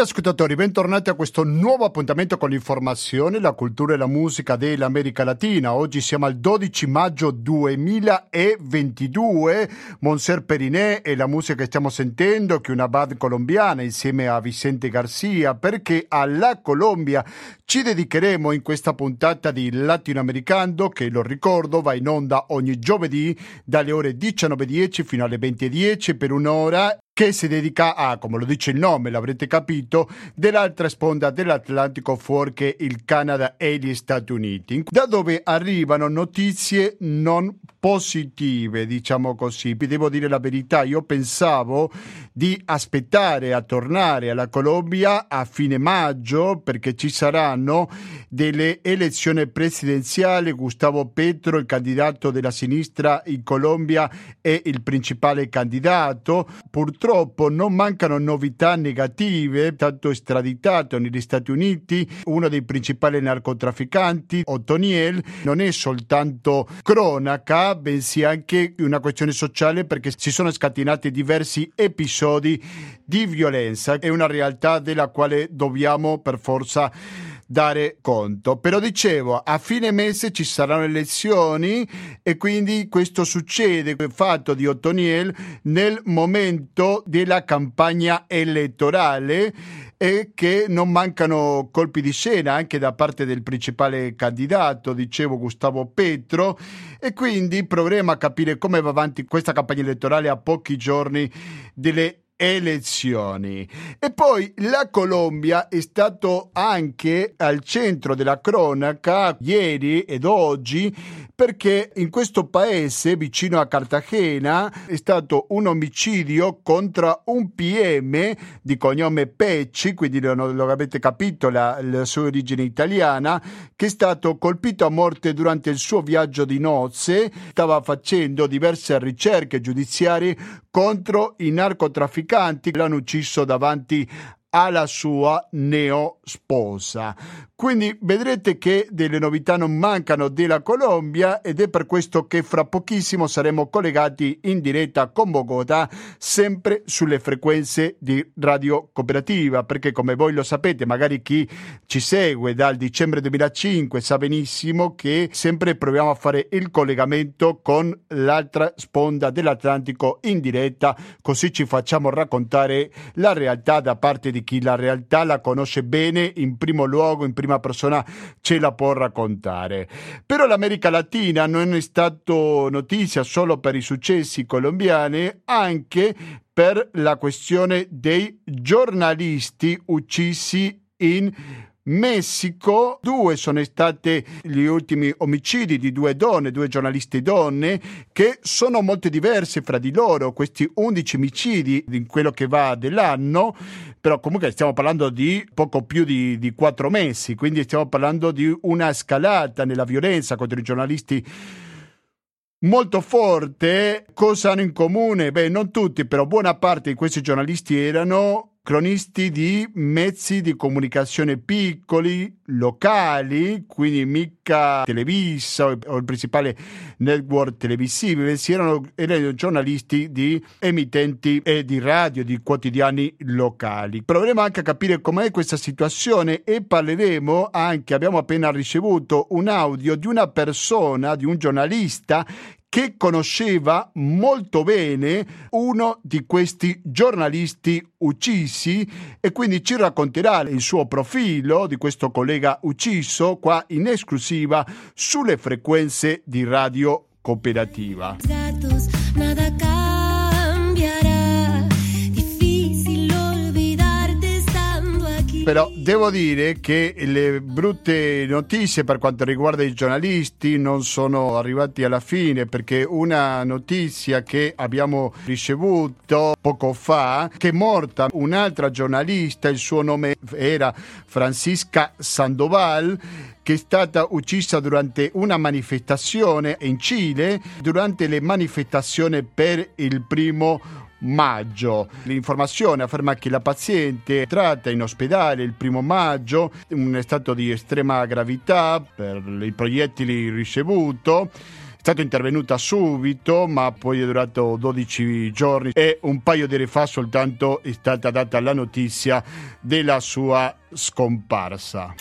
ascoltatori, bentornati a questo nuovo appuntamento con l'informazione, la cultura e la musica dell'America Latina. Oggi siamo al 12 maggio 2022. Monser Periné e la musica che stiamo sentendo, che è una band colombiana insieme a Vicente Garcia, perché alla Colombia ci dedicheremo in questa puntata di Latinoamericano, che lo ricordo va in onda ogni giovedì dalle ore 19.10 fino alle 20.10 per un'ora che si dedica a, come lo dice il nome, l'avrete capito, dell'altra sponda dell'Atlantico fuorché il Canada e gli Stati Uniti, da dove arrivano notizie non positive, diciamo così. Vi devo dire la verità, io pensavo di aspettare a tornare alla Colombia a fine maggio perché ci saranno delle elezioni presidenziali. Gustavo Petro, il candidato della sinistra in Colombia, è il principale candidato. Purtroppo non mancano novità negative, tanto estraditato negli Stati Uniti, uno dei principali narcotrafficanti, Otoniel, non è soltanto cronaca, bensì anche una questione sociale perché si sono scatenati diversi episodi di violenza. È una realtà della quale dobbiamo per forza dare conto. Però dicevo, a fine mese ci saranno elezioni e quindi questo succede, il fatto di Ottoniel nel momento della campagna elettorale e che non mancano colpi di scena anche da parte del principale candidato, dicevo Gustavo Petro, e quindi proveremo a capire come va avanti questa campagna elettorale a pochi giorni delle elezioni. E poi la Colombia è stato anche al centro della cronaca ieri ed oggi perché in questo paese vicino a Cartagena è stato un omicidio contro un PM di cognome Pecci, quindi lo, lo avete capito la, la sua origine italiana, che è stato colpito a morte durante il suo viaggio di nozze, stava facendo diverse ricerche giudiziarie contro i narcotrafficanti che l'hanno ucciso davanti alla sua neo sposa. Quindi vedrete che delle novità non mancano della Colombia ed è per questo che fra pochissimo saremo collegati in diretta con Bogotà sempre sulle frequenze di Radio Cooperativa perché come voi lo sapete magari chi ci segue dal dicembre 2005 sa benissimo che sempre proviamo a fare il collegamento con l'altra sponda dell'Atlantico in diretta così ci facciamo raccontare la realtà da parte di chi la realtà la conosce bene in primo luogo in prima prima persona ce la può raccontare. Però l'America Latina non è stato notizia solo per i successi colombiani, anche per la questione dei giornalisti uccisi in Messico, due sono stati gli ultimi omicidi di due donne, due giornaliste donne, che sono molto diverse fra di loro, questi 11 omicidi in quello che va dell'anno, però comunque stiamo parlando di poco più di, di quattro mesi, quindi stiamo parlando di una scalata nella violenza contro i giornalisti molto forte. Cosa hanno in comune? Beh, non tutti, però buona parte di questi giornalisti erano cronisti di mezzi di comunicazione piccoli, locali, quindi mica Televisa o il principale network televisivo, bensì erano, erano giornalisti di emittenti e di radio, di quotidiani locali. Proveremo anche a capire com'è questa situazione e parleremo anche, abbiamo appena ricevuto un audio di una persona, di un giornalista che conosceva molto bene uno di questi giornalisti uccisi e quindi ci racconterà il suo profilo di questo collega ucciso qua in esclusiva sulle frequenze di radio cooperativa. Però devo dire che le brutte notizie per quanto riguarda i giornalisti non sono arrivate alla fine perché una notizia che abbiamo ricevuto poco fa che è morta un'altra giornalista, il suo nome era Francisca Sandoval che è stata uccisa durante una manifestazione in Cile, durante le manifestazioni per il primo maggio. L'informazione afferma che la paziente è tratta in ospedale il primo maggio, in un stato di estrema gravità per i proiettili ricevuti stata intervenuta subito, ma poi è durato 12 giorni e un paio di ore fa soltanto è stata data la notizia della sua scomparsa.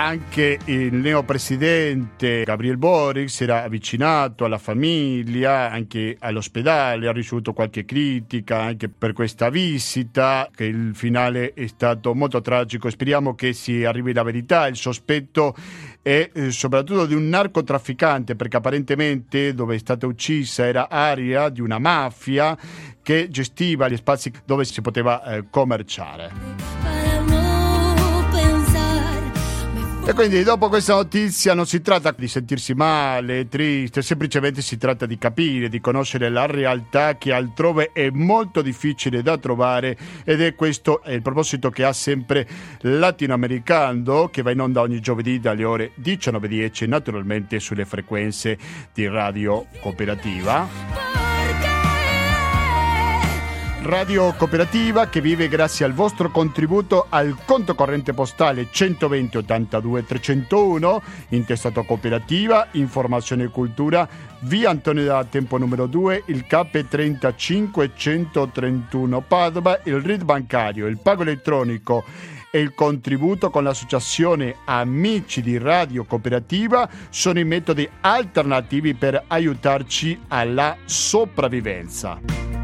Anche il neopresidente Gabriel Boric si era avvicinato alla famiglia, anche all'ospedale, ha ricevuto qualche critica anche per questa visita, che il finale è stato molto tragico. Speriamo che si arrivi la verità. Il sospetto è eh, soprattutto di un narcotrafficante, perché apparentemente dove è stata uccisa era area di una mafia che gestiva gli spazi dove si poteva eh, commerciare. E quindi dopo questa notizia non si tratta di sentirsi male, triste, semplicemente si tratta di capire, di conoscere la realtà che altrove è molto difficile da trovare ed è questo il proposito che ha sempre Latinoamericano che va in onda ogni giovedì dalle ore 19.10 naturalmente sulle frequenze di Radio Cooperativa. Radio Cooperativa che vive grazie al vostro contributo al conto corrente postale 120 82 301, intestato Cooperativa, Informazione e Cultura, via Antonio da Tempo numero 2, il CAP 35 131 Padova, il RID bancario, il pago elettronico e il contributo con l'associazione Amici di Radio Cooperativa sono i metodi alternativi per aiutarci alla sopravvivenza.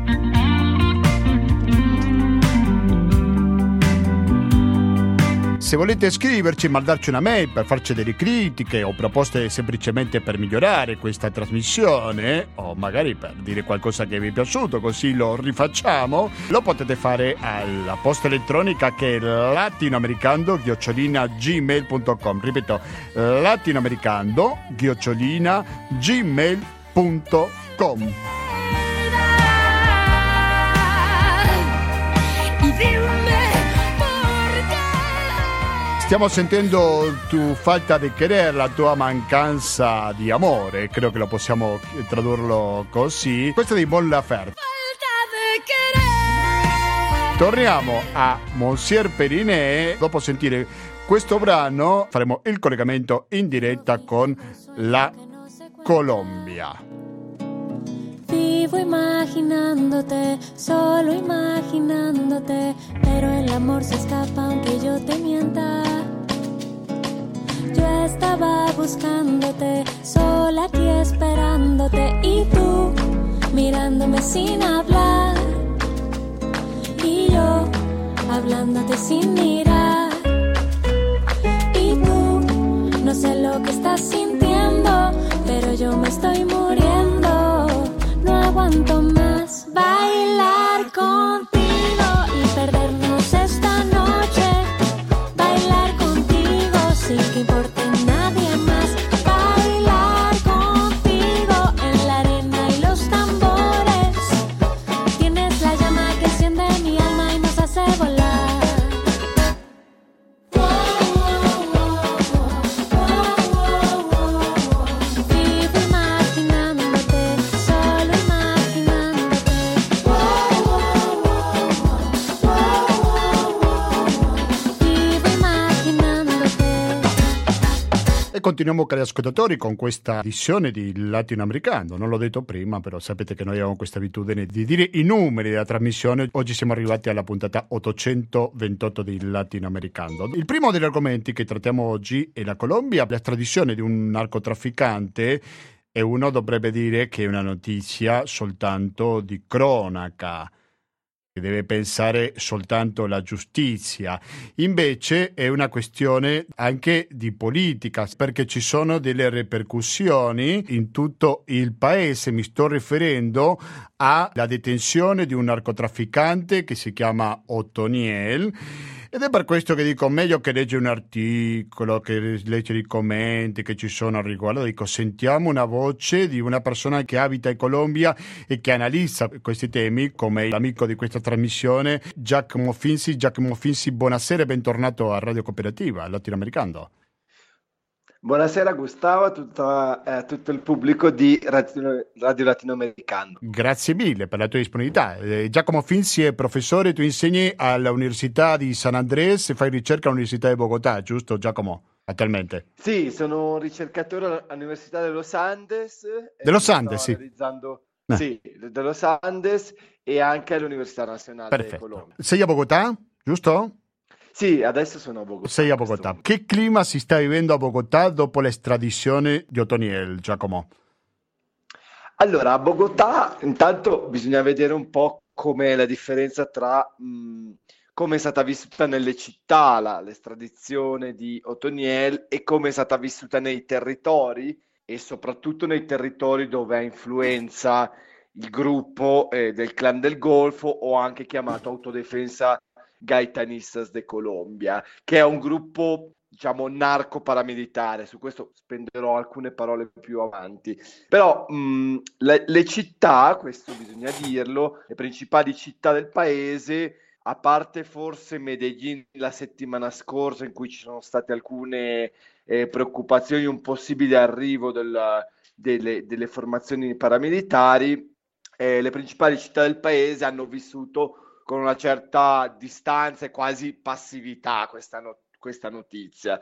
Se volete scriverci, mandarci una mail per farci delle critiche o proposte semplicemente per migliorare questa trasmissione o magari per dire qualcosa che vi è piaciuto così lo rifacciamo, lo potete fare alla posta elettronica che è latinoamericando-gmail.com Ripeto, latinoamericando-gmail.com Stiamo sentendo tu falta di querer, la tua mancanza di amore, credo che lo possiamo tradurlo così. Questo è di Bon Laferte. Torniamo a Monsieur Periné. Dopo sentire questo brano faremo il collegamento in diretta con la Colombia. Vivo imaginándote, solo imaginándote, pero el amor se escapa aunque yo te mienta. Yo estaba buscándote, sola aquí esperándote y tú mirándome sin hablar y yo hablándote sin mirar y tú no sé lo que estás sintiendo, pero yo me estoy muriendo tanto continuiamo cari ascoltatori con questa edizione di Latinoamericano. Non l'ho detto prima, però sapete che noi abbiamo questa abitudine di dire i numeri della trasmissione. Oggi siamo arrivati alla puntata 828 di Latinoamericano. Il primo degli argomenti che trattiamo oggi è la Colombia, la tradizione di un narcotrafficante e uno dovrebbe dire che è una notizia soltanto di cronaca che deve pensare soltanto alla giustizia. Invece è una questione anche di politica, perché ci sono delle ripercussioni in tutto il paese. Mi sto riferendo alla detenzione di un narcotrafficante che si chiama Ottoniel. Ed è per questo che dico meglio che legge un articolo, che legge i commenti che ci sono al riguardo. Dico, sentiamo una voce di una persona che abita in Colombia e che analizza questi temi, come l'amico di questa trasmissione, Giacomo Finzi. Giacomo Finzi, buonasera e bentornato a Radio Cooperativa, latinoamericano. Buonasera Gustavo, a tutto, a tutto il pubblico di Radio, Radio Latinoamericano. Grazie mille per la tua disponibilità. Eh, Giacomo Finzi è professore, tu insegni all'Università di San Andrés e fai ricerca all'Università di Bogotà, giusto Giacomo? attualmente? Sì, sono ricercatore all'Università de Los Andes. De Los Andes, sì. Realizzando... Eh. Sì, de Los Andes e anche all'Università Nazionale Perfetto. Colombia. Sei a Bogotà, giusto? Sì, adesso sono a Bogotà. Sei a Bogotà. Che clima si sta vivendo a Bogotà dopo l'estradizione di Otoniel, Giacomo? Allora, a Bogotà intanto bisogna vedere un po' com'è la differenza tra mh, come è stata vissuta nelle città la, l'estradizione di Otoniel e come è stata vissuta nei territori e soprattutto nei territori dove ha influenza il gruppo eh, del clan del Golfo o anche chiamato Autodefensa Gaitanistas de Colombia, che è un gruppo diciamo narco paramilitare, su questo spenderò alcune parole più avanti. Però mh, le, le città, questo bisogna dirlo, le principali città del paese a parte forse Medellin la settimana scorsa in cui ci sono state alcune eh, preoccupazioni un possibile arrivo del, delle, delle, formazioni paramilitari, eh, le principali città del paese hanno vissuto con una certa distanza e quasi passività questa, not- questa notizia.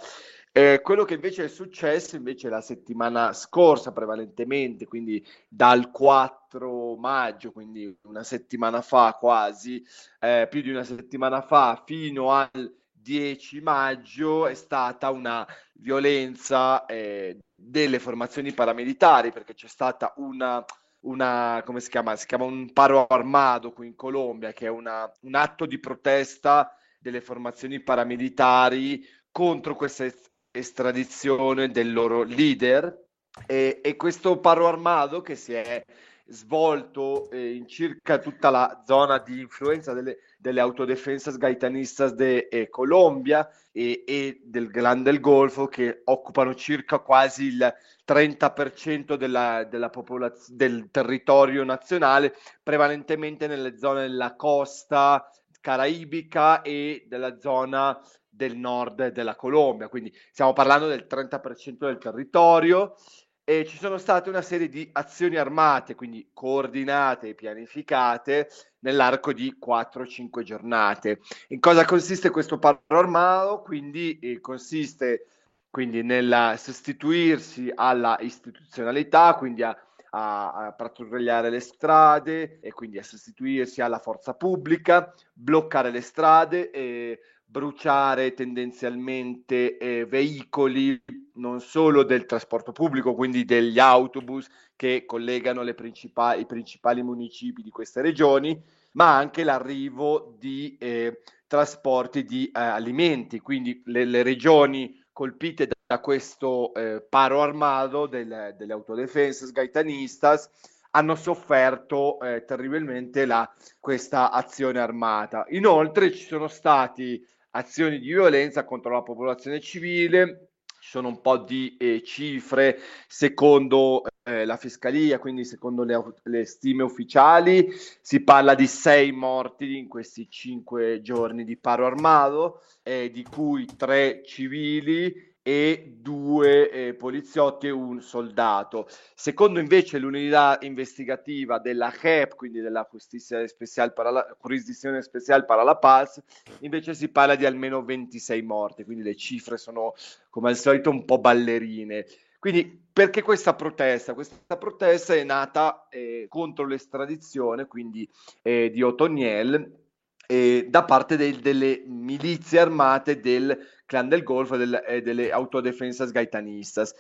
Eh, quello che invece è successo invece la settimana scorsa prevalentemente, quindi dal 4 maggio, quindi una settimana fa quasi, eh, più di una settimana fa, fino al 10 maggio è stata una violenza eh, delle formazioni paramilitari perché c'è stata una, una, come si chiama? Si chiama un paro armato qui in Colombia, che è una, un atto di protesta delle formazioni paramilitari contro questa estradizione del loro leader e, e questo paro armato che si è svolto eh, in circa tutta la zona di influenza delle, delle autodefensas gaitanistas de eh, Colombia e, e, del Gran del Golfo che occupano circa quasi il 30% della, della popolaz- del territorio nazionale, prevalentemente nelle zone della costa caraibica e della zona del nord della Colombia, quindi stiamo parlando del 30% del territorio e ci sono state una serie di azioni armate, quindi coordinate e pianificate nell'arco di 4-5 giornate. In cosa consiste questo paro armato? Quindi eh, consiste quindi nel sostituirsi alla istituzionalità, quindi a, a, a, pattugliare le strade e quindi a sostituirsi alla forza pubblica, bloccare le strade e bruciare tendenzialmente eh, veicoli non solo del trasporto pubblico, quindi degli autobus che collegano principali, i principali municipi di queste regioni, ma anche l'arrivo di eh, trasporti di eh, alimenti, quindi le, le, regioni colpite da questo eh, paro armato del, delle autodefensas gaitanistas hanno sofferto eh, terribilmente la, questa azione armata. Inoltre ci sono stati azioni di violenza contro la popolazione civile, ci sono un po' di eh, cifre secondo eh, la fiscalia, quindi secondo le, le, stime ufficiali, si parla di sei morti in questi cinque giorni di paro armato, eh, di cui tre civili e due eh, poliziotti e un soldato. Secondo invece l'unità investigativa della JEP, quindi della Justicia Special para la, Jurisdizione Special para la Paz, invece si parla di almeno 26 morti, quindi le cifre sono come al solito un po' ballerine. Quindi perché questa protesta? Questa protesta è nata eh, contro l'estradizione, quindi eh, di Otoniel, eh, da parte del, delle milizie armate del clan del Golfo e, del, e delle autodefensas gaitanistas.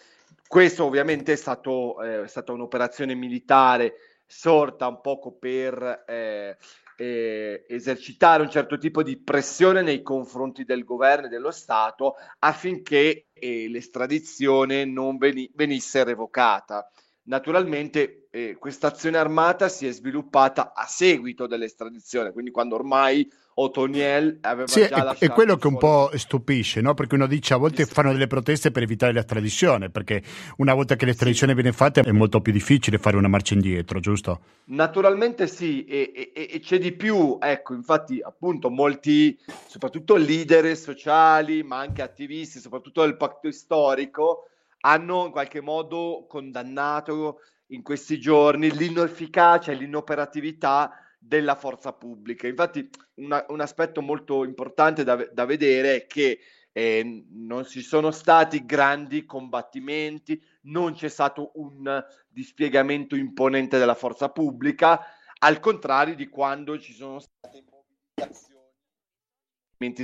Questo ovviamente è, stato, eh, è stata un'operazione militare sorta un poco per eh, eh, esercitare un certo tipo di pressione nei confronti del governo e dello Stato affinché eh, l'estradizione non veni- venisse revocata. Naturalmente eh, questa azione armata si è sviluppata a seguito dell'estradizione, quindi quando ormai Otoniel aveva sì, già lasciato... È quello che un po' stupisce, no? perché uno dice a volte fanno delle proteste per evitare l'estradizione, perché una volta che l'estradizione sì. viene fatta è molto più difficile fare una marcia indietro, giusto? Naturalmente sì, e, e, e c'è di più, ecco, infatti appunto molti, soprattutto leader sociali, ma anche attivisti, soprattutto del patto storico, hanno in qualche modo condannato in questi giorni l'inefficacia e l'inoperatività della forza pubblica. Infatti una, un aspetto molto importante da, da vedere è che eh, non ci sono stati grandi combattimenti, non c'è stato un dispiegamento imponente della forza pubblica, al contrario di quando ci sono state mobilitazioni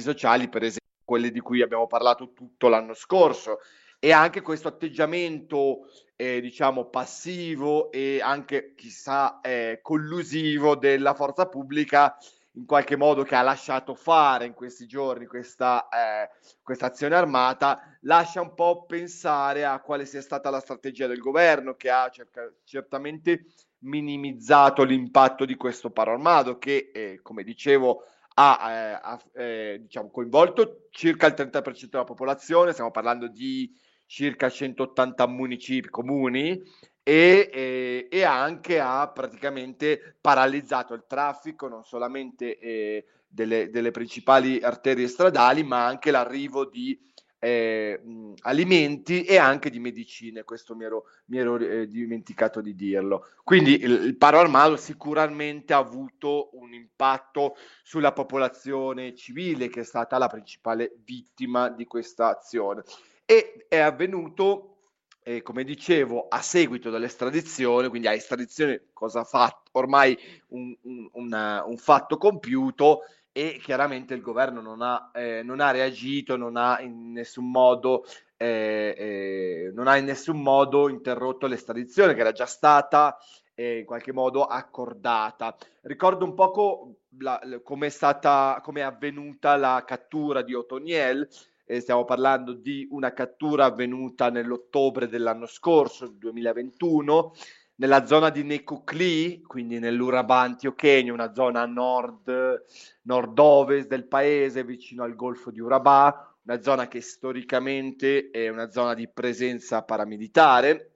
sociali, per esempio quelle di cui abbiamo parlato tutto l'anno scorso. E anche questo atteggiamento, eh, diciamo, passivo e anche, chissà, eh, collusivo della forza pubblica in qualche modo che ha lasciato fare in questi giorni questa, eh, questa azione armata, lascia un po' pensare a quale sia stata la strategia del governo che ha cerca- certamente minimizzato l'impatto di questo paro armato che, eh, come dicevo, ha, eh, ha eh, diciamo, coinvolto circa il 30% della popolazione, stiamo parlando di circa 180 municipi comuni e, e, e, anche ha praticamente paralizzato il traffico non solamente eh, delle, delle, principali arterie stradali ma anche l'arrivo di eh, alimenti e anche di medicine, questo mi ero, mi ero eh, dimenticato di dirlo. Quindi il, il paro armato sicuramente ha avuto un impatto sulla popolazione civile che è stata la principale vittima di questa azione e è avvenuto eh, come dicevo, a seguito dell'estradizione, quindi a estradizione cosa ha fatto? Ormai un, un, una, un fatto compiuto e chiaramente il governo non ha, eh, non ha reagito, non ha in nessun modo eh, eh, non ha in nessun modo interrotto l'estradizione che era già stata eh, in qualche modo accordata. Ricordo un poco come è stata, come è avvenuta la cattura di Otoniel. Eh, stiamo parlando di una cattura avvenuta nell'ottobre dell'anno scorso, 2021 nella zona di Nekukli, quindi nell'Urabà antiochegno, una zona nord, nord-ovest del paese, vicino al golfo di Urabà, una zona che storicamente è una zona di presenza paramilitare.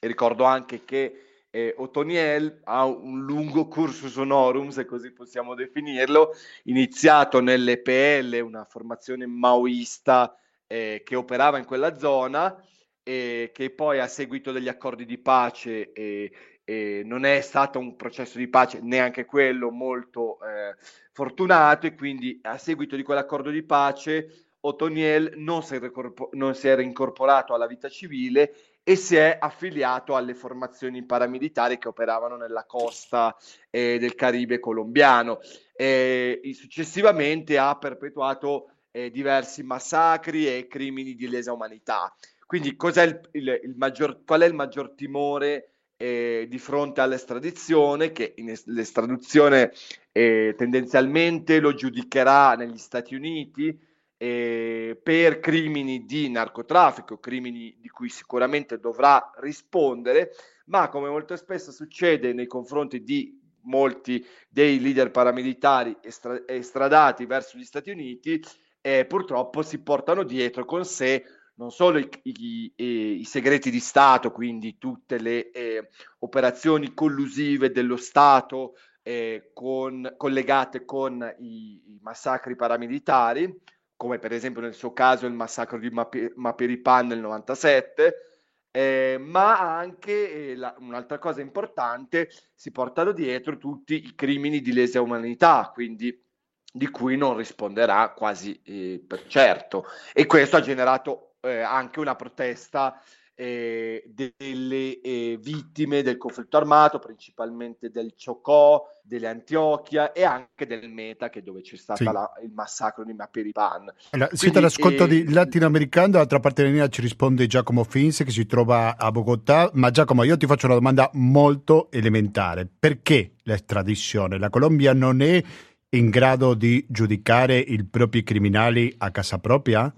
E ricordo anche che eh, Otoniel ha un lungo cursus honorum, se così possiamo definirlo, iniziato nell'EPL, una formazione maoista eh, che operava in quella zona, e che poi a seguito degli accordi di pace e, e non è stato un processo di pace neanche quello molto eh, fortunato e quindi a seguito di quell'accordo di pace Otoniel non si, è reincorporato alla vita civile e si è affiliato alle formazioni paramilitari che operavano nella costa eh, del Caribe colombiano. E successivamente ha perpetuato eh, diversi massacri e crimini di lesa umanità. Quindi il, il, il maggior, qual è il maggior timore eh, di fronte all'estradizione? Che in, l'estradizione eh, tendenzialmente lo giudicherà negli Stati Uniti eh, per crimini di narcotraffico, crimini di cui sicuramente dovrà rispondere, ma come molto spesso succede nei confronti di molti dei leader paramilitari estra- estradati verso gli Stati Uniti, eh, purtroppo si portano dietro con sé non solo i, i, i, i, segreti di Stato, quindi tutte le eh, operazioni collusive dello Stato eh, con, collegate con i, massacri paramilitari, come per esempio nel suo caso il massacro di Mapi, Mapiripan nel 97, eh, ma anche eh, la, un'altra cosa importante, si portano dietro tutti i crimini di lesa umanità, quindi di cui non risponderà quasi eh, per certo. E questo ha generato eh, anche una protesta eh, delle eh, vittime del conflitto armato, principalmente del Ciocò, delle Antiochia e anche del Meta, che è dove c'è stato sì. il massacro di Mapiripan. Allora, siete all'ascolto eh, di Latinoamericano, dall'altra parte della linea ci risponde Giacomo Fins che si trova a Bogotà, ma Giacomo io ti faccio una domanda molto elementare, perché l'estradizione? La Colombia non è in grado di giudicare i propri criminali a casa propria?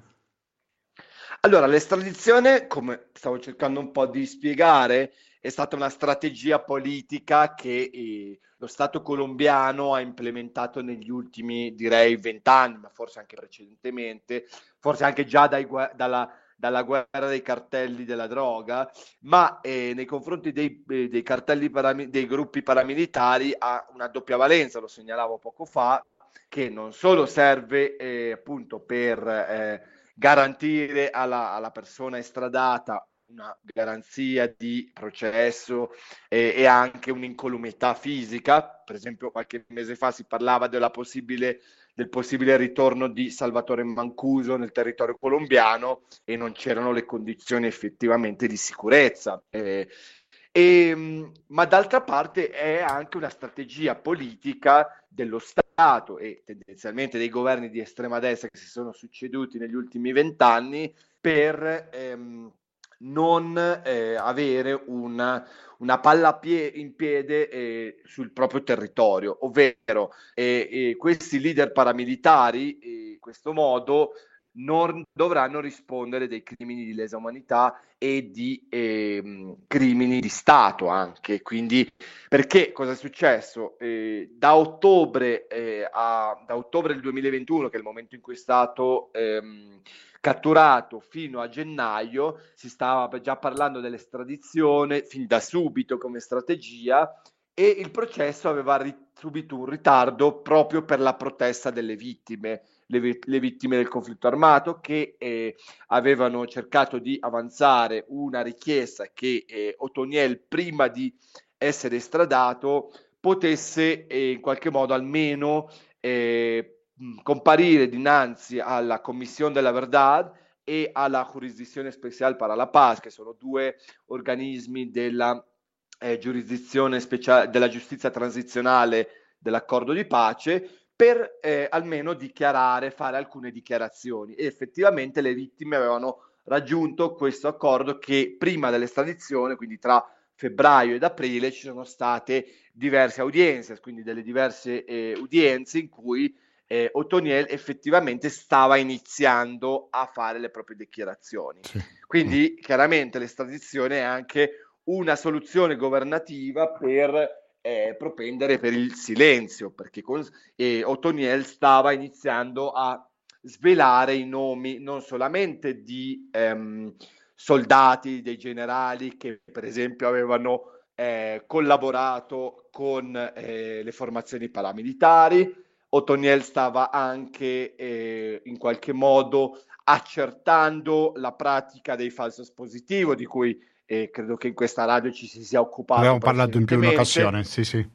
Allora, l'estradizione, come stavo cercando un po' di spiegare, è stata una strategia politica che eh, lo Stato colombiano ha implementato negli ultimi, direi, vent'anni, ma forse anche precedentemente, forse anche già dai, dalla, dalla, guerra dei cartelli della droga, ma eh, nei confronti dei, eh, dei parami- dei gruppi paramilitari ha una doppia valenza, lo segnalavo poco fa, che non solo serve eh, appunto per eh, garantire alla, alla persona estradata una garanzia di processo e, e, anche un'incolumità fisica. Per esempio, qualche mese fa si parlava possibile del possibile ritorno di Salvatore Mancuso nel territorio colombiano e non c'erano le condizioni effettivamente di sicurezza. Eh, e, ehm, ma d'altra parte è anche una strategia politica dello Stato e tendenzialmente dei governi di estrema destra che si sono succeduti negli ultimi vent'anni per ehm, non eh, avere una, una palla pie- in piede eh, sul proprio territorio, ovvero eh, questi leader paramilitari in questo modo non dovranno rispondere dei crimini di lesa umanità e di eh, crimini di Stato anche. Quindi, perché cosa è successo? Eh, da, ottobre, eh, a, da ottobre del 2021, che è il momento in cui è stato ehm, catturato, fino a gennaio, si stava già parlando dell'estradizione fin da subito come strategia e il processo aveva ri- subito un ritardo proprio per la protesta delle vittime le, le vittime del conflitto armato che eh, avevano cercato di avanzare una richiesta che eh, Otoniel prima di essere estradato potesse eh, in qualche modo almeno eh, comparire dinanzi alla Commissione della Verdad e alla Jurisdizione Special para la Paz, che sono due organismi della eh, giurisdizione speciale della giustizia transizionale dell'accordo di pace per eh, almeno dichiarare, fare alcune dichiarazioni. E effettivamente le vittime avevano raggiunto questo accordo che prima dell'estradizione, quindi tra febbraio ed aprile, ci sono state diverse udienze, quindi delle diverse eh, udienze in cui eh, Otoniel effettivamente stava iniziando a fare le proprie dichiarazioni. Sì. Quindi chiaramente l'estradizione è anche una soluzione governativa per eh, propendere per il silenzio, perché con, eh, Otoniel stava iniziando a svelare i nomi non solamente di ehm, soldati, dei generali che per esempio avevano eh, collaborato con eh, le formazioni paramilitari, Otoniel stava anche eh, in qualche modo accertando la pratica dei falsos positivo di cui e credo che in questa radio ci si sia occupato. Abbiamo parlato in più di un'occasione, sì, sì.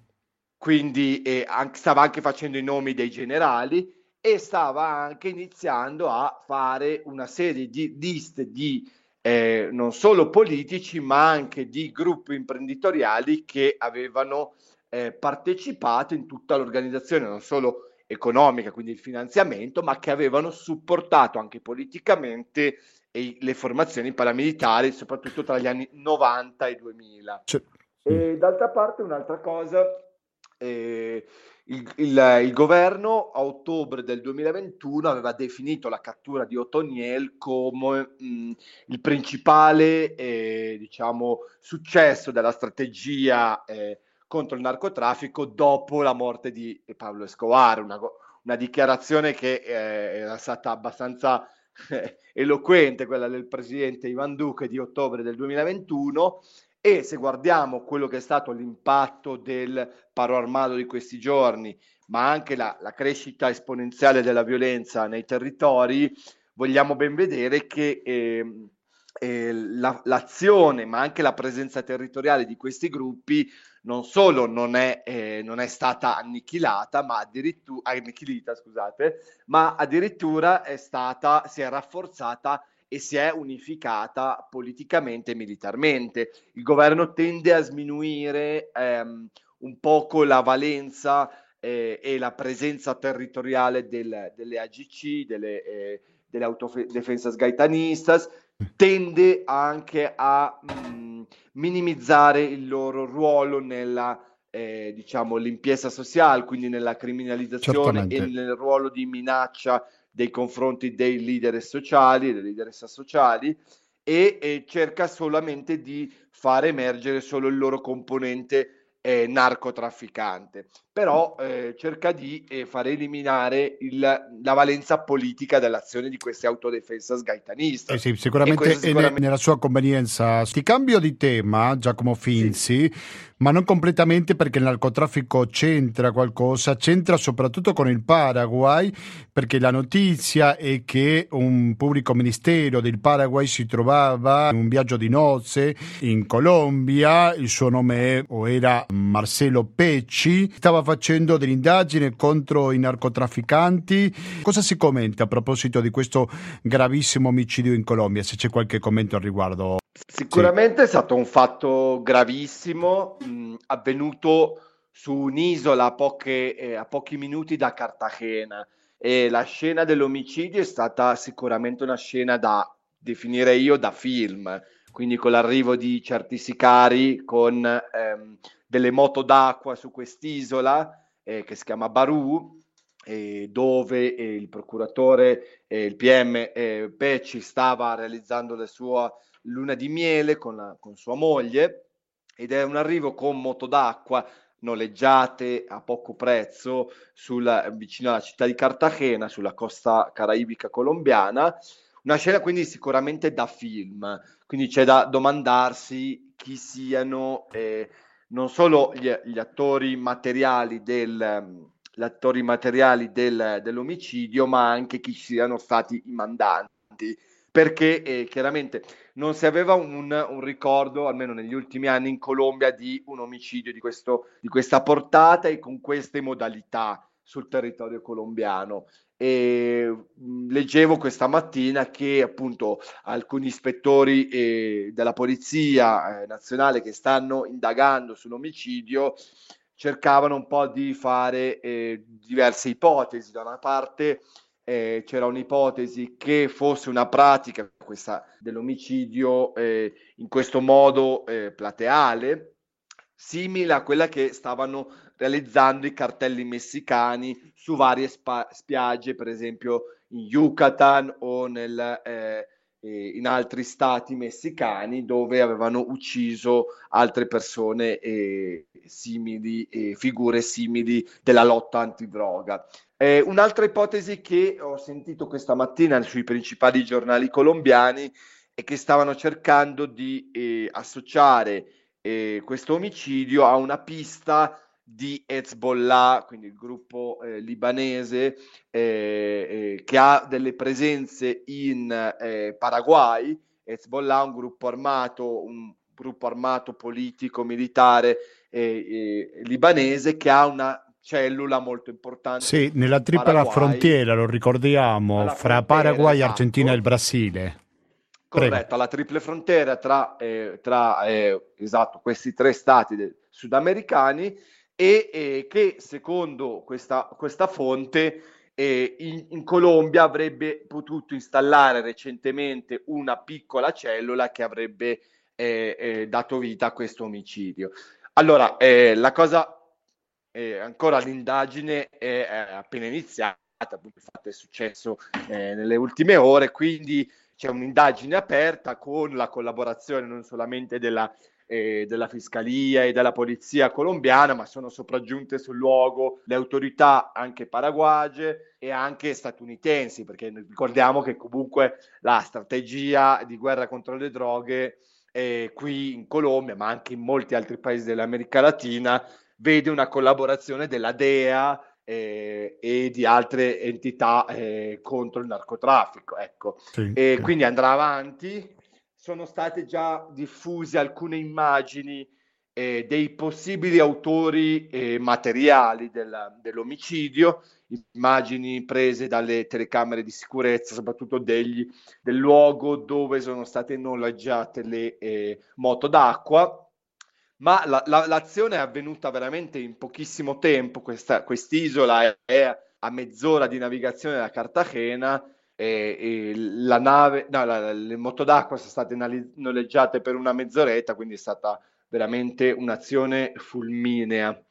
Quindi eh, anche, stava anche facendo i nomi dei generali e stava anche iniziando a fare una serie di liste di eh, non solo politici, ma anche di gruppi imprenditoriali che avevano eh, partecipato in tutta l'organizzazione, non solo economica, quindi il finanziamento, ma che avevano supportato anche politicamente e le formazioni paramilitari, soprattutto tra gli anni 90 e 2000. Cioè, e d'altra parte, un'altra cosa, eh, il, il, il, governo a ottobre del 2021 aveva definito la cattura di Otoniel come mh, il principale eh, diciamo, successo della strategia eh, contro il narcotraffico dopo la morte di Pablo Escobar, una, una dichiarazione che eh, era stata abbastanza eloquente, quella del presidente Ivan Duque di ottobre del 2021 e se guardiamo quello che è stato l'impatto del paro armato di questi giorni, ma anche la, la crescita esponenziale della violenza nei territori, vogliamo ben vedere che eh, eh, la, l'azione, ma anche la presenza territoriale di questi gruppi non solo non è, eh, non è stata annichilata, ma addirittura, annichilita, scusate, ma addirittura è stata, si è rafforzata e si è unificata politicamente e militarmente. Il governo tende a sminuire ehm, un poco la valenza eh, e la presenza territoriale del, delle AGC, delle, eh, delle autodefensas gaitanistas, tende anche a mh, mm, minimizzare il loro ruolo nella eh, diciamo limpieza sociale, quindi nella criminalizzazione Certamente. e nel ruolo di minaccia dei confronti dei leader sociali, delle leaderessa sociali e, e cerca solamente di far emergere solo il loro componente eh, narcotrafficante, però eh, cerca di eh, far eliminare il, la valenza politica dell'azione di queste autodefensa sgaitaniste. Eh sì, sicuramente, sicuramente... nella sua convenienza. Ti cambio di tema, Giacomo Finzi. Sì ma non completamente perché il narcotraffico c'entra qualcosa, c'entra soprattutto con il Paraguay, perché la notizia è che un pubblico ministero del Paraguay si trovava in un viaggio di nozze in Colombia, il suo nome era Marcelo Pecci, stava facendo dell'indagine contro i narcotrafficanti. Cosa si commenta a proposito di questo gravissimo omicidio in Colombia? Se c'è qualche commento al riguardo. Sicuramente sì. è stato un fatto gravissimo, mh, avvenuto su un'isola a, poche, eh, a pochi minuti da Cartagena e la scena dell'omicidio è stata sicuramente una scena da definire io da film, quindi con l'arrivo di certi sicari con ehm, delle moto d'acqua su quest'isola eh, che si chiama Baru, eh, dove eh, il procuratore, il PM eh, Pecci stava realizzando la sua luna di miele con, la, con sua moglie ed è un arrivo con moto d'acqua noleggiate a poco prezzo sulla, vicino alla città di Cartagena, sulla costa caraibica colombiana. Una scena quindi sicuramente da film, quindi c'è da domandarsi chi siano eh, non solo gli, gli, attori materiali del, gli attori materiali del, dell'omicidio, ma anche chi siano stati i mandanti perché eh, chiaramente non si aveva un, un, ricordo, almeno negli ultimi anni in Colombia, di un omicidio di, questo, di questa portata e con queste modalità sul territorio colombiano. E mh, leggevo questa mattina che appunto alcuni ispettori eh, della polizia eh, nazionale che stanno indagando sull'omicidio cercavano un po' di fare eh, diverse ipotesi. Da una parte eh, c'era un'ipotesi che fosse una pratica, questa dell'omicidio, eh, in questo modo eh, plateale, simile a quella che stavano realizzando i cartelli messicani su varie spa- spiagge, per esempio in Yucatan o nel, eh, eh, in altri stati messicani dove avevano ucciso altre persone eh, simili, eh, figure simili della lotta antidroga. Eh, un'altra ipotesi che ho sentito questa mattina sui principali giornali colombiani è che stavano cercando di eh, associare eh, questo omicidio a una pista di Hezbollah, quindi il gruppo eh, libanese eh, eh, che ha delle presenze in Paraguay. Hezbollah è un gruppo armato, un gruppo armato politico militare libanese che ha una cellula molto importante. Sì, nella tripla Paraguay, frontiera, lo ricordiamo, fra Paraguay, esatto. Argentina e il Brasile. Corretto, alla triple frontiera tra, eh, tra eh, esatto, questi tre stati sudamericani e eh, che secondo questa, questa fonte eh, in, in, Colombia avrebbe potuto installare recentemente una piccola cellula che avrebbe eh, eh, dato vita a questo omicidio. Allora, la cosa eh, ancora l'indagine è, è, appena iniziata, infatti è successo eh, nelle ultime ore, quindi c'è un'indagine aperta con la collaborazione non solamente della, eh, della Fiscalia e della Polizia colombiana, ma sono sopraggiunte sul luogo le autorità anche paraguage e anche statunitensi, perché ricordiamo che comunque la strategia di guerra contro le droghe eh, qui in Colombia, ma anche in molti altri paesi dell'America Latina, vede una collaborazione della DEA eh, e di altre entità eh, contro il narcotraffico. Ecco. Sì, e sì. quindi andrà avanti. Sono state già diffuse alcune immagini eh, dei possibili autori eh, materiali della, dell'omicidio, immagini prese dalle telecamere di sicurezza, soprattutto degli, del luogo dove sono state noleggiate le eh, moto d'acqua. Ma la, la, l'azione è avvenuta veramente in pochissimo tempo, questa, quest'isola è, è, a mezz'ora di navigazione da Cartagena e, e la nave, no, la, le moto d'acqua sono state noleggiate per una mezz'oretta, quindi è stata veramente un'azione fulminea.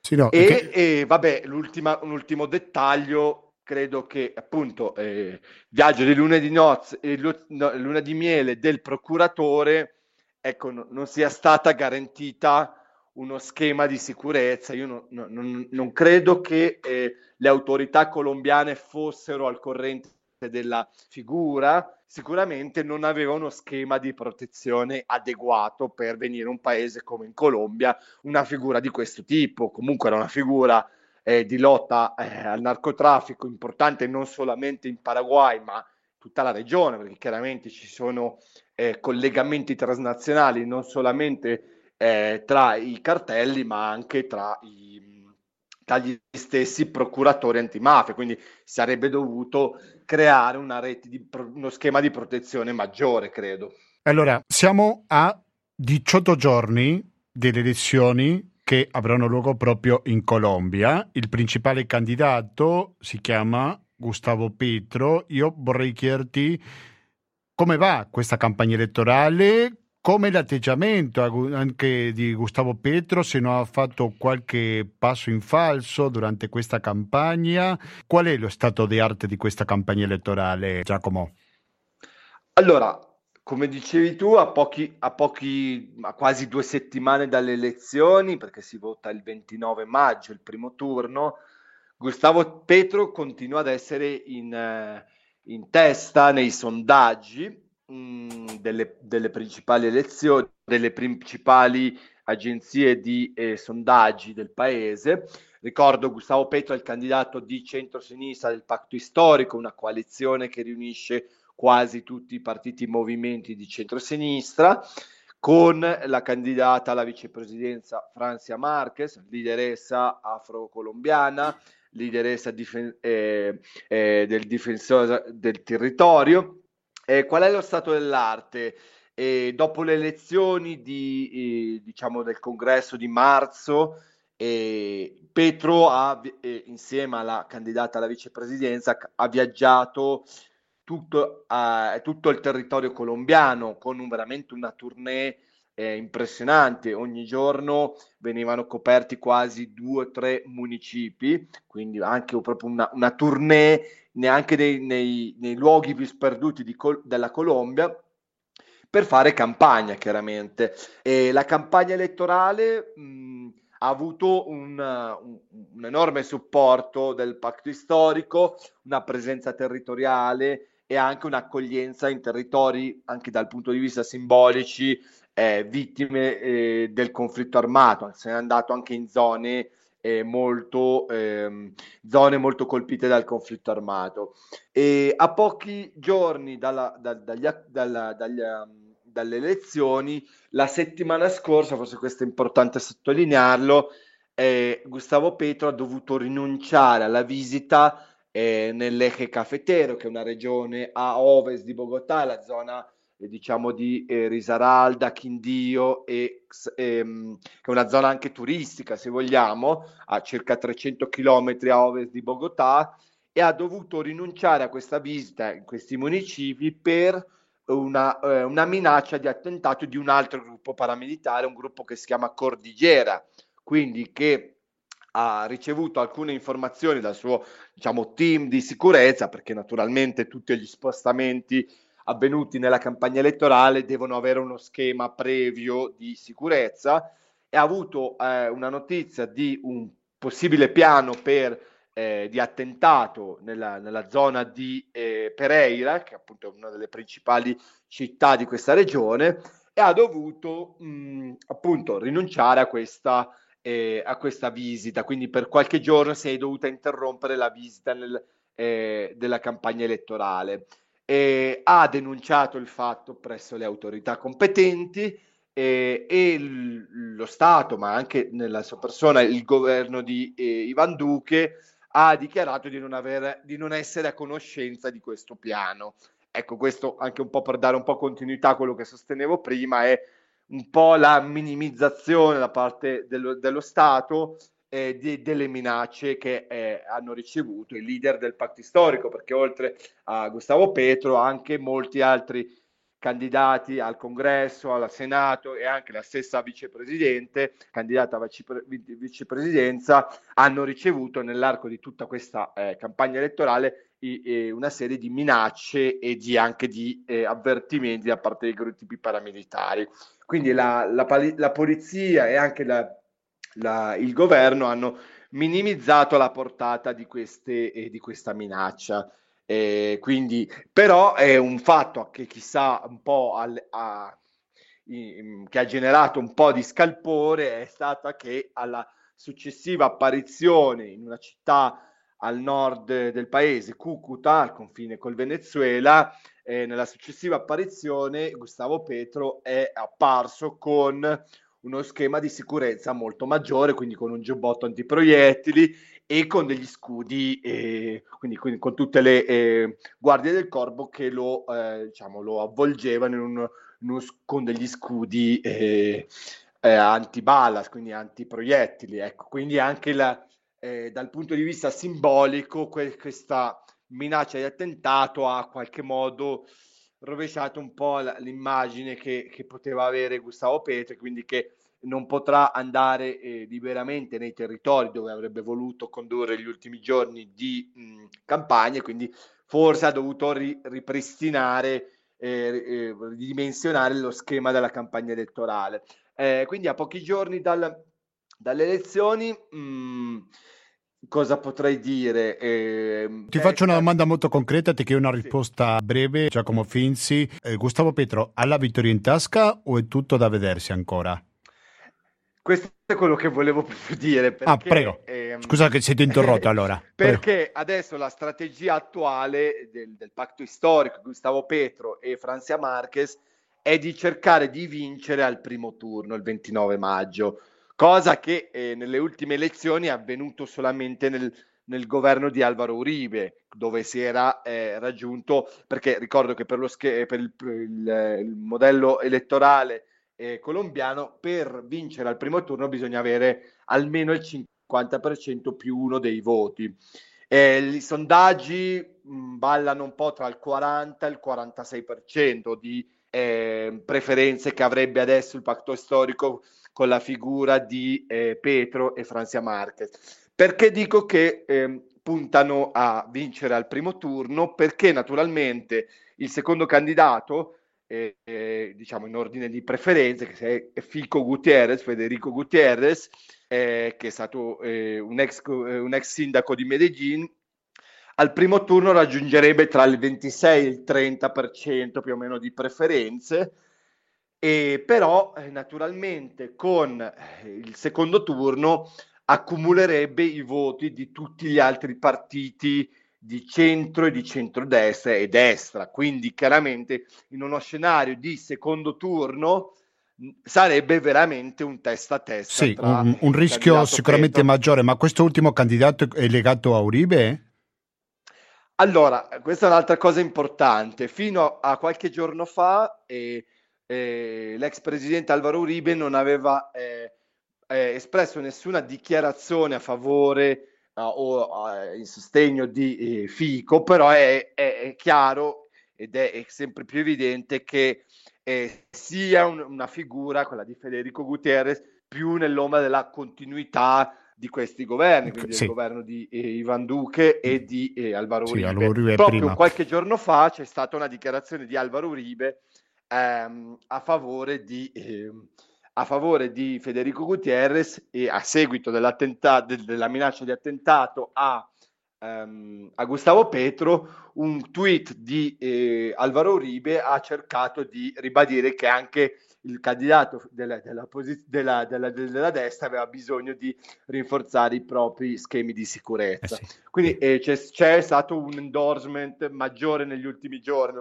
Sì, no, e, che... e, vabbè, un ultimo dettaglio, credo che appunto eh, viaggio di luna di nozze, eh, luna di miele del procuratore ecco, no, non sia stata garantita uno schema di sicurezza. Io non, non, non credo che eh, le autorità colombiane fossero al corrente della figura, sicuramente non aveva uno schema di protezione adeguato per venire un paese come in Colombia, una figura di questo tipo. Comunque era una figura eh, di lotta eh, al narcotraffico importante non solamente in Paraguay, ma tutta la regione, perché chiaramente ci sono eh, collegamenti transnazionali non solamente eh, tra i cartelli, ma anche tra, i, tra gli stessi procuratori antimafia. Quindi sarebbe dovuto creare una rete di, uno schema di protezione maggiore, credo. Allora, siamo a 18 giorni delle elezioni che avranno luogo proprio in Colombia. Il principale candidato si chiama Gustavo Petro. Io vorrei chiederti come va questa campagna elettorale, come l'atteggiamento anche di Gustavo Petro, se non ha fatto qualche passo in falso durante questa campagna. Qual è lo stato di arte di questa campagna elettorale, Giacomo? Allora, come dicevi tu, a, pochi, a, pochi, a quasi due settimane dalle elezioni, perché si vota il 29 maggio, il primo turno, Gustavo Petro continua ad essere in, eh, in testa nei sondaggi mm, delle, delle, principali elezioni, delle principali agenzie di eh, sondaggi del paese. Ricordo Gustavo Petro è il candidato di centrosinistra del Patto Storico, una coalizione che riunisce quasi tutti i partiti e movimenti di centrosinistra, con la candidata alla vicepresidenza Francia Marquez, lideressa afro-colombiana, lideressa difen- eh, eh, del difensore del territorio. Eh, qual è lo stato dell'arte? dopo le elezioni di, diciamo del congresso di marzo, Petro ha, insieme alla candidata alla vicepresidenza ha viaggiato tutto, tutto il territorio colombiano con un, veramente una tournée eh, impressionante. Ogni giorno venivano coperti quasi due o tre municipi, quindi anche proprio una, una tournée neanche nei, nei, nei, luoghi più sperduti Col- della Colombia per fare campagna chiaramente. E la campagna elettorale mh, ha avuto un, un, un enorme supporto del patto storico, una presenza territoriale e anche un'accoglienza in territori, anche dal punto di vista simbolici, eh, vittime eh, del conflitto armato. Se n'è andato anche in zone, molto, ehm, zone molto colpite dal conflitto armato. E a pochi giorni dalla, da, dagli, dalla, dagli, um, dalle elezioni, la settimana scorsa, forse questo è importante sottolinearlo, eh, Gustavo Petro ha dovuto rinunciare alla visita eh, nell'Eje Cafetero, che è una regione a ovest di Bogotà, la zona diciamo di eh, Risaralda, Quindio, e, ehm, che è una zona anche turistica se vogliamo, a circa 300 km a ovest di Bogotà, e ha dovuto rinunciare a questa visita in questi municipi per una, eh, una minaccia di attentato di un altro gruppo paramilitare, un gruppo che si chiama Cordigera, quindi che ha ricevuto alcune informazioni dal suo diciamo, team di sicurezza, perché naturalmente tutti gli spostamenti avvenuti nella campagna elettorale devono avere uno schema previo di sicurezza e ha avuto eh, una notizia di un possibile piano per, eh, di attentato nella, nella zona di eh, Pereira, che appunto è una delle principali città di questa regione, e ha dovuto mh, appunto rinunciare a questa eh, a questa visita, quindi per qualche giorno si è dovuta interrompere la visita nel, eh, della campagna elettorale. Eh, ha denunciato il fatto presso le autorità competenti eh, e l- lo Stato, ma anche nella sua persona il governo di eh, Ivan Duque, ha dichiarato di non, avere, di non essere a conoscenza di questo piano. Ecco, questo anche un po' per dare un po' continuità a quello che sostenevo prima è un po' la minimizzazione da parte dello, dello Stato eh, di, delle minacce che eh, hanno ricevuto i leader del patto storico, perché oltre a Gustavo Petro, anche molti altri candidati al congresso, al senato e anche la stessa vicepresidente, candidata a vicepresidenza, hanno ricevuto nell'arco di tutta questa eh, campagna elettorale i, eh, una serie di minacce e di, anche di eh, avvertimenti da parte dei gruppi paramilitari. Quindi la, la, la polizia e anche la, la, il governo hanno minimizzato la portata di, queste, eh, di questa minaccia. Eh, quindi, però è un fatto che chissà un po' al, a, in, che ha generato un po' di scalpore è stata che alla successiva apparizione in una città al nord del paese, Cucuta, al confine col Venezuela, eh, nella successiva apparizione Gustavo Petro è apparso con uno schema di sicurezza molto maggiore, quindi con un giubbotto antiproiettili e con degli scudi, eh, quindi, quindi, con tutte le eh, guardie del corpo che lo, eh, diciamo, lo avvolgevano in un, in un, con degli scudi eh, eh, antibalas, quindi antiproiettili. Ecco, quindi anche la, eh, dal punto di vista simbolico que- questa minaccia di attentato ha qualche modo rovesciato un po' l'immagine che, che poteva avere Gustavo Petro, quindi che non potrà andare eh, liberamente nei territori dove avrebbe voluto condurre gli ultimi giorni di mh, campagna, quindi forse ha dovuto ri- ripristinare, eh, eh, ridimensionare lo schema della campagna elettorale. Eh, quindi a pochi giorni dal, dalle elezioni... Mh, cosa potrei dire? Eh, Ti faccio una domanda molto concreta, ti chiedo una risposta sì. breve. Giacomo Finzi, eh, Gustavo Petro ha la vittoria in tasca o è tutto da vedersi ancora? Questo è quello che volevo dire. Perché, ah, prego. Ehm, Scusa che siete interrotto allora. perché adesso la strategia attuale del, del patto storico Gustavo Petro e Francia Marquez è di cercare di vincere al primo turno il 29 maggio, cosa che eh, nelle ultime elezioni è avvenuto solamente nel, nel governo di Alvaro Uribe, dove si era eh, raggiunto, perché ricordo che per, sch- per il, il, il modello elettorale eh, colombiano, per vincere al primo turno bisogna avere almeno il 50% più uno dei voti. Eh, I sondaggi mh, mm, ballano un po' tra il 40 e il 46% di eh, preferenze che avrebbe adesso il patto storico con la figura di eh, Petro e Francia Marquez. Perché dico che eh, puntano a vincere al primo turno? Perché naturalmente il secondo candidato eh, eh, diciamo in ordine di preferenze, che è Fico Gutierrez, Federico Gutierrez, eh, che è stato eh, un ex, un, ex, sindaco di Medellin, al primo turno raggiungerebbe tra il 26 e il 30% più o meno di preferenze, e però eh, naturalmente con il secondo turno accumulerebbe i voti di tutti gli altri partiti di centro e di centrodestra e destra. Quindi chiaramente in uno scenario di secondo turno sarebbe veramente un testa a testa. Sì, un, un rischio sicuramente Petro. maggiore, ma questo ultimo candidato è legato a Uribe? Allora, questa è un'altra cosa importante. Fino a qualche giorno fa eh, eh, l'ex presidente Alvaro Uribe non aveva eh, eh espresso nessuna dichiarazione a favore o in sostegno di eh, Fico, però è, è, è, chiaro ed è, sempre più evidente che eh, sia un, una figura, quella di Federico Gutierrez, più nell'ombra della continuità di questi governi, quindi sì. del governo di eh, Ivan Duque e di eh, Alvaro Uribe. Sì, Uribe Proprio prima. qualche giorno fa c'è stata una dichiarazione di Alvaro Uribe ehm, a favore di ehm, a favore di Federico Gutierrez e a seguito della minaccia di attentato a, um, a, Gustavo Petro, un tweet di eh, Alvaro Uribe ha cercato di ribadire che anche il candidato della, della, della, della, destra aveva bisogno di rinforzare i propri schemi di sicurezza. Eh sì. Quindi eh, c'è, c'è, stato un endorsement maggiore negli ultimi giorni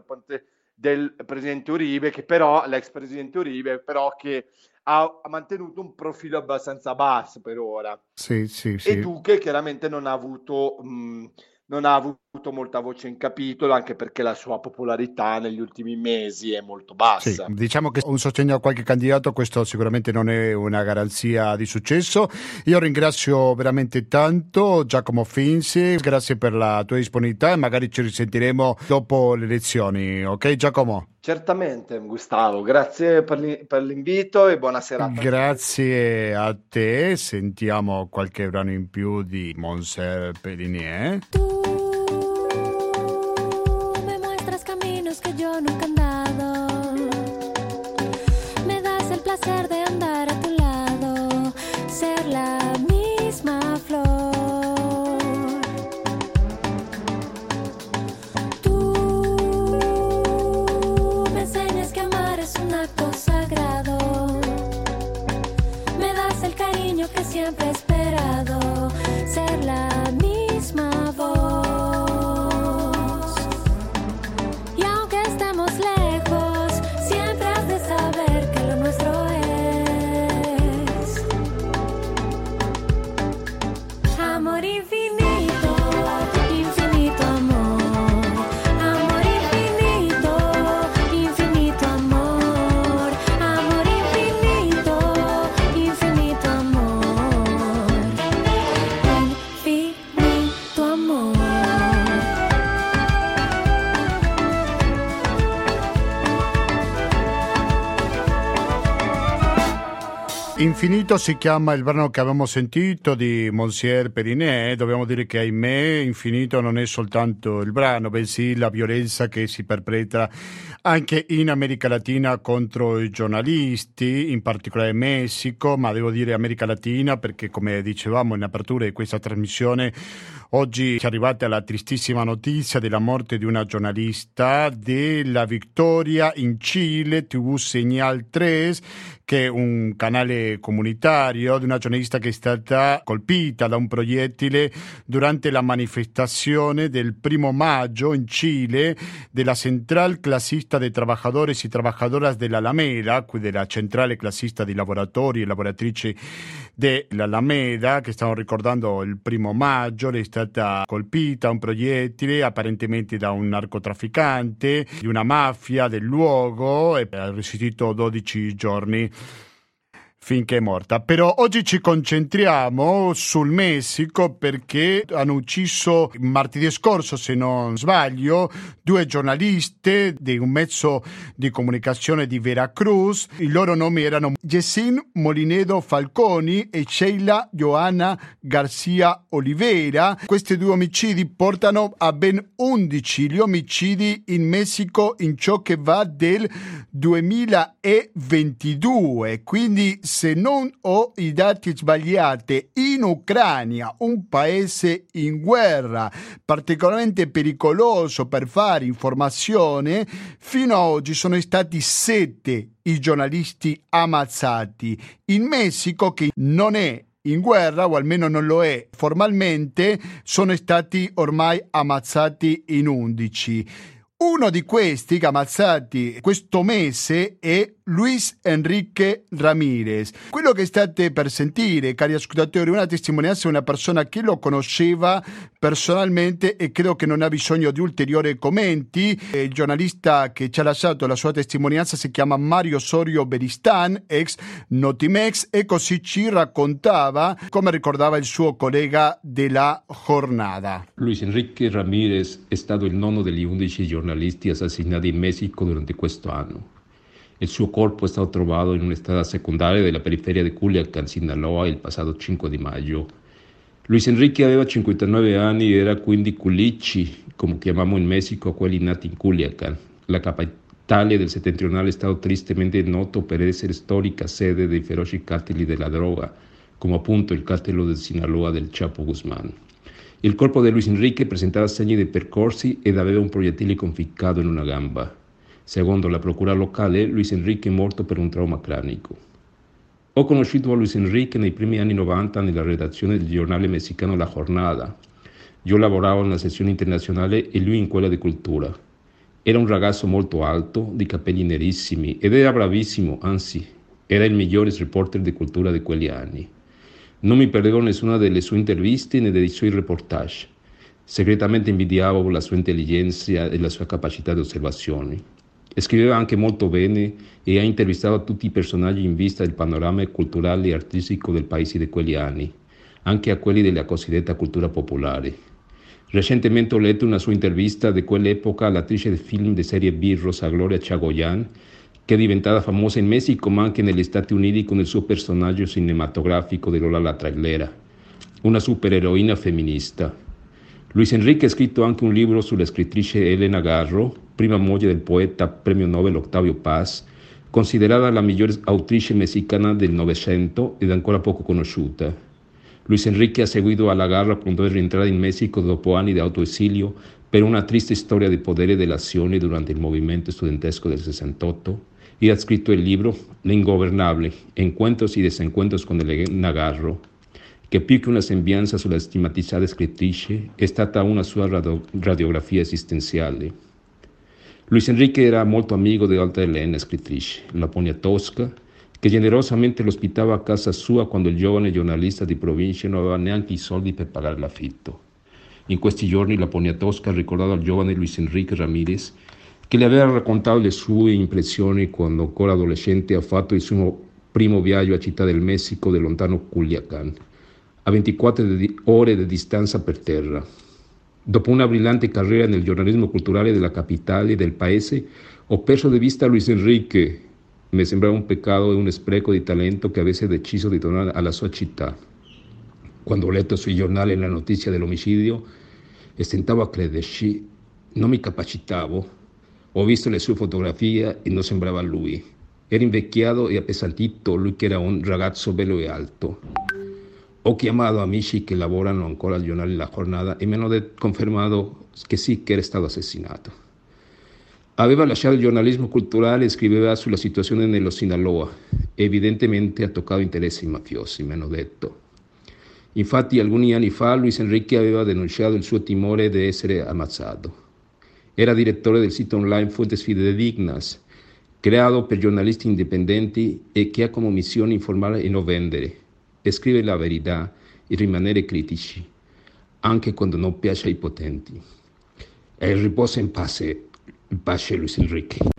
del presidente Uribe, che però, l'ex presidente Uribe, però che ha, ha, mantenuto un profilo abbastanza basso per ora. Sì, sì, sì. E Duque chiaramente non ha avuto... Mh, non ha avuto molta voce in capitolo anche perché la sua popolarità negli ultimi mesi è molto bassa. Sì, diciamo che un sostegno a qualche candidato questo sicuramente non è una garanzia di successo. Io ringrazio veramente tanto Giacomo Finzi, grazie per la tua disponibilità e magari ci risentiremo dopo le elezioni, ok Giacomo? Certamente, Gustavo, grazie per, per, l'invito e buona serata. Grazie a te, sentiamo qualche brano in più di Monser Pelinier. Infinito si chiama il brano che abbiamo sentito di Monsieur Perinet. Dobbiamo dire che, ahimè, Infinito non è soltanto il brano, bensì la violenza che si perpetra anche in America Latina contro i giornalisti, in particolare in Messico, ma devo dire America Latina perché, come dicevamo in apertura di questa trasmissione, oggi è arrivata la tristissima notizia della morte di una giornalista della Victoria in Cile, TV Señal 3, che è un canale comunitario di una giornalista che è stata colpita da un proiettile durante la manifestazione del primo maggio in Cile della Central Classista de Trabajadores y Trabajadoras de la Alameda, della centrale classista di lavoratori e lavoratrici dell'Alameda, che stanno ricordando il primo maggio, è stata colpita un proiettile apparentemente da un narcotrafficante, di una mafia del luogo e ha resistito 12 giorni finché è morta. Però oggi ci concentriamo sul Messico perché hanno ucciso martedì scorso, se non sbaglio, due giornaliste di un mezzo di comunicazione di Veracruz. I loro nomi erano Jessin Molinedo Falconi e Sheila Johanna Garcia Oliveira. Questi due omicidi portano a ben 11 gli omicidi in Messico in ciò che va del 2022. Quindi se non ho i dati sbagliati, in Ucraina, un paese in guerra, particolarmente pericoloso per fare informazione, fino ad oggi sono stati sette i giornalisti ammazzati. In Messico, che non è in guerra, o almeno non lo è formalmente, sono stati ormai ammazzati in 11. Uno di questi ammazzati questo mese è Luis Enrique Ramirez. Quello che state per sentire, cari ascoltatori, è una testimonianza di una persona che lo conosceva personalmente e credo che non ha bisogno di ulteriori commenti. Il giornalista che ci ha lasciato la sua testimonianza si chiama Mario Sorio Beristan, ex Notimex, e così ci raccontava come ricordava il suo collega della giornata. Luis Enrique Ramírez è stato il nono degli 11 giornalisti assassinati in Messico durante questo anno. Il suo corpo è stato trovato in una strada secondaria della periferia di Culiacán, Sinaloa, il passato 5 di maggio. Luis Enrique aveva 59 anni e era quindi culici, come chiamiamo in Messico quelli nati Culiacán, la capitale del settentrionale stato tristemente noto per essere storica sede dei feroci cartelli della droga, come appunto il cartello del Sinaloa del Chapo Guzmán. Il corpo di Luis Enrique presentava segni di percorsi ed aveva un proiettile conficcato in una gamba. Secondo la procura locale, Luis Enrique è morto per un trauma cranico. Ho conosciuto Luis Enrique nei primi anni 90 nella redazione del giornale messicano La Jornada. Io lavoravo nella sezione internazionale e lui in quella di cultura. Era un ragazzo molto alto, di capelli nerissimi ed era bravissimo, anzi, era il migliore reporter di cultura di quegli anni. Non mi perdevo nessuna delle sue interviste né dei suoi reportage. Segretamente invidiavo la sua intelligenza e la sua capacità di osservazione. Scriveva anche molto bene e ha intervistato tutti i personaggi in vista del panorama culturale e artistico del paese di quegli anni, anche a quelli della cosiddetta cultura popolare. Recentemente ho letto una sua intervista di quell'epoca all'attrice del film di serie B Rosa Gloria Chagoyan, che è diventata famosa in Messico ma anche negli Stati Uniti con il suo personaggio cinematografico di Lola la Trailera, una supereroina femminista. Luis Enrique ha scritto anche un libro sulla scrittrice Elena Garro, prima moglie del poeta premio Nobel Octavio Paz, considerata la migliore autrice messicana del Novecento ed ancora poco conosciuta. Luis Enrique ha seguito alla Garra quando è rientrata in Messico dopo anni di autoesilio per una triste storia di potere e dell'azione durante il movimento studentesco del 68 e ha scritto il libro L'ingovernable, encuentros y desencuentros con Elena Garro. che più che una sembianza sulla stigmatizzata scrittrice è stata una sua radiografia esistenziale. Luis Enrique era molto amico di Elena, la Poniatowska, che generosamente lo ospitava a casa sua quando il giovane giornalista di provincia non aveva neanche i soldi per pagare l'affitto. In questi giorni la Poniatowska ha ricordato al giovane Luis Enrique Ramirez che le aveva raccontato le sue impressioni quando ancora adolescente ha fatto il primo viaggio a Città del Messico del lontano Culiacán a 24 ore di distanza per terra. Dopo una brillante carriera nel giornalismo culturale della capitale e del paese, ho perso di vista Luis Enrique. Mi sembrava un peccato e un spreco di talento che avesse deciso di tornare alla sua città. Quando ho letto sui giornali la notizia dell'omicidio e stentavo a crederci, non mi capacitavo. Ho visto le sue fotografie e non sembrava lui. Era invecchiato e appesantito, lui che era un ragazzo bello e alto. Ho chiamato amici che lavorano ancora al giornale La Giornata e mi hanno confermato che sì, che era stato assassinato. Aveva lasciato il giornalismo culturale e scriveva sulla situazione nello Sinaloa. Evidentemente ha toccato interessi mafiosi, mi hanno detto. Infatti alcuni anni fa Luis Enrique aveva denunciato il suo timore di essere ammazzato. Era direttore del sito online Fuentes Fidedignas, creato per giornalisti indipendenti e che ha come missione informare e non vendere scrivere la verità e rimanere critici, anche quando non piace ai potenti. E riposa in pace, in pace Luis Enrique.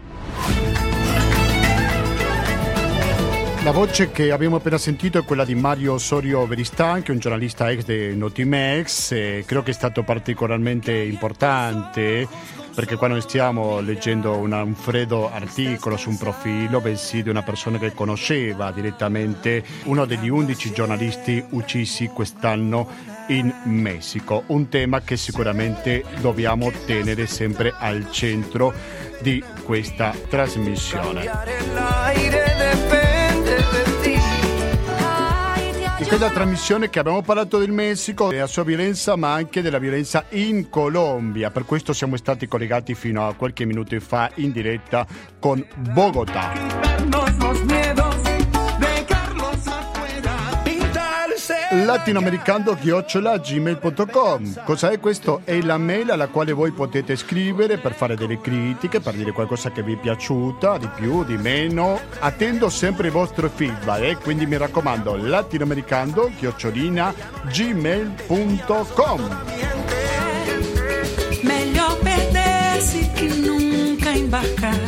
La voce che abbiamo appena sentito è quella di Mario Osorio Veristan, che è un giornalista ex di Notimex, e credo che è stato particolarmente importante perché quando stiamo leggendo una, un freddo articolo su un profilo, bensì di una persona che conosceva direttamente uno degli undici giornalisti uccisi quest'anno in Messico, un tema che sicuramente dobbiamo tenere sempre al centro di questa trasmissione. Questa trasmissione che abbiamo parlato del Messico, della sua violenza, ma anche della violenza in Colombia. Per questo siamo stati collegati fino a qualche minuto fa in diretta con Bogotà. latinoamericano-gmail.com Cosa è questo? È la mail alla quale voi potete scrivere per fare delle critiche, per dire qualcosa che vi è piaciuta, di più, di meno. Attendo sempre il vostro feedback, eh? quindi mi raccomando, latinoamericano-gmail.com Meglio perdersi che nunca imbarcare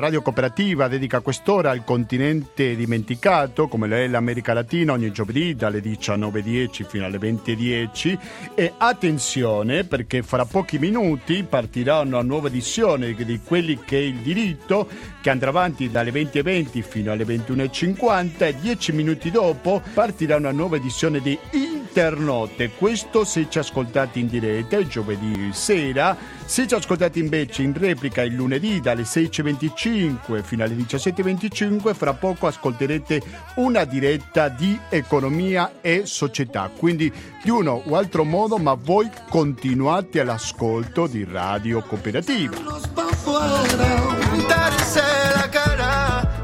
Radio Cooperativa dedica quest'ora al continente dimenticato, come lo è l'America Latina, ogni giovedì dalle 19.10 fino alle 20.10. E attenzione perché fra pochi minuti partirà una nuova edizione di quelli che è il diritto, che andrà avanti dalle 20.20 fino alle 21.50 e 10 minuti dopo partirà una nuova edizione di Internote. Questo se ci ascoltate in diretta giovedì sera se ci ascoltate invece in replica il lunedì dalle 16.25 fino alle 17.25, fra poco ascolterete una diretta di economia e società. Quindi di uno o altro modo, ma voi continuate all'ascolto di Radio Cooperativa.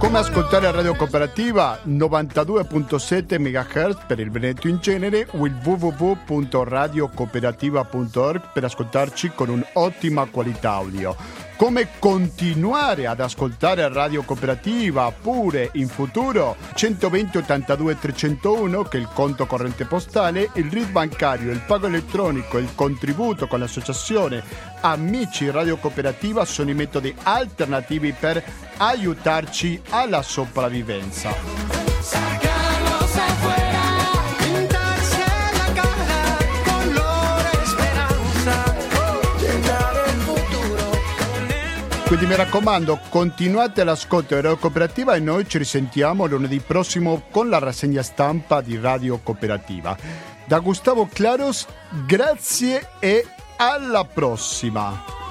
Come ascoltare Radio Cooperativa 92.7 MHz per il Veneto in genere o il www.radiocooperativa.org per ascoltarci con un'ottima qualità audio come continuare ad ascoltare Radio Cooperativa pure in futuro 120 82 301 che è il conto corrente postale, il RID bancario, il pago elettronico, il contributo con l'associazione Amici Radio Cooperativa sono i metodi alternativi per aiutarci alla sopravvivenza. Quindi mi raccomando, continuate l'ascolto di Radio Cooperativa e noi ci risentiamo lunedì prossimo con la rassegna stampa di Radio Cooperativa. Da Gustavo Claros, grazie e alla prossima!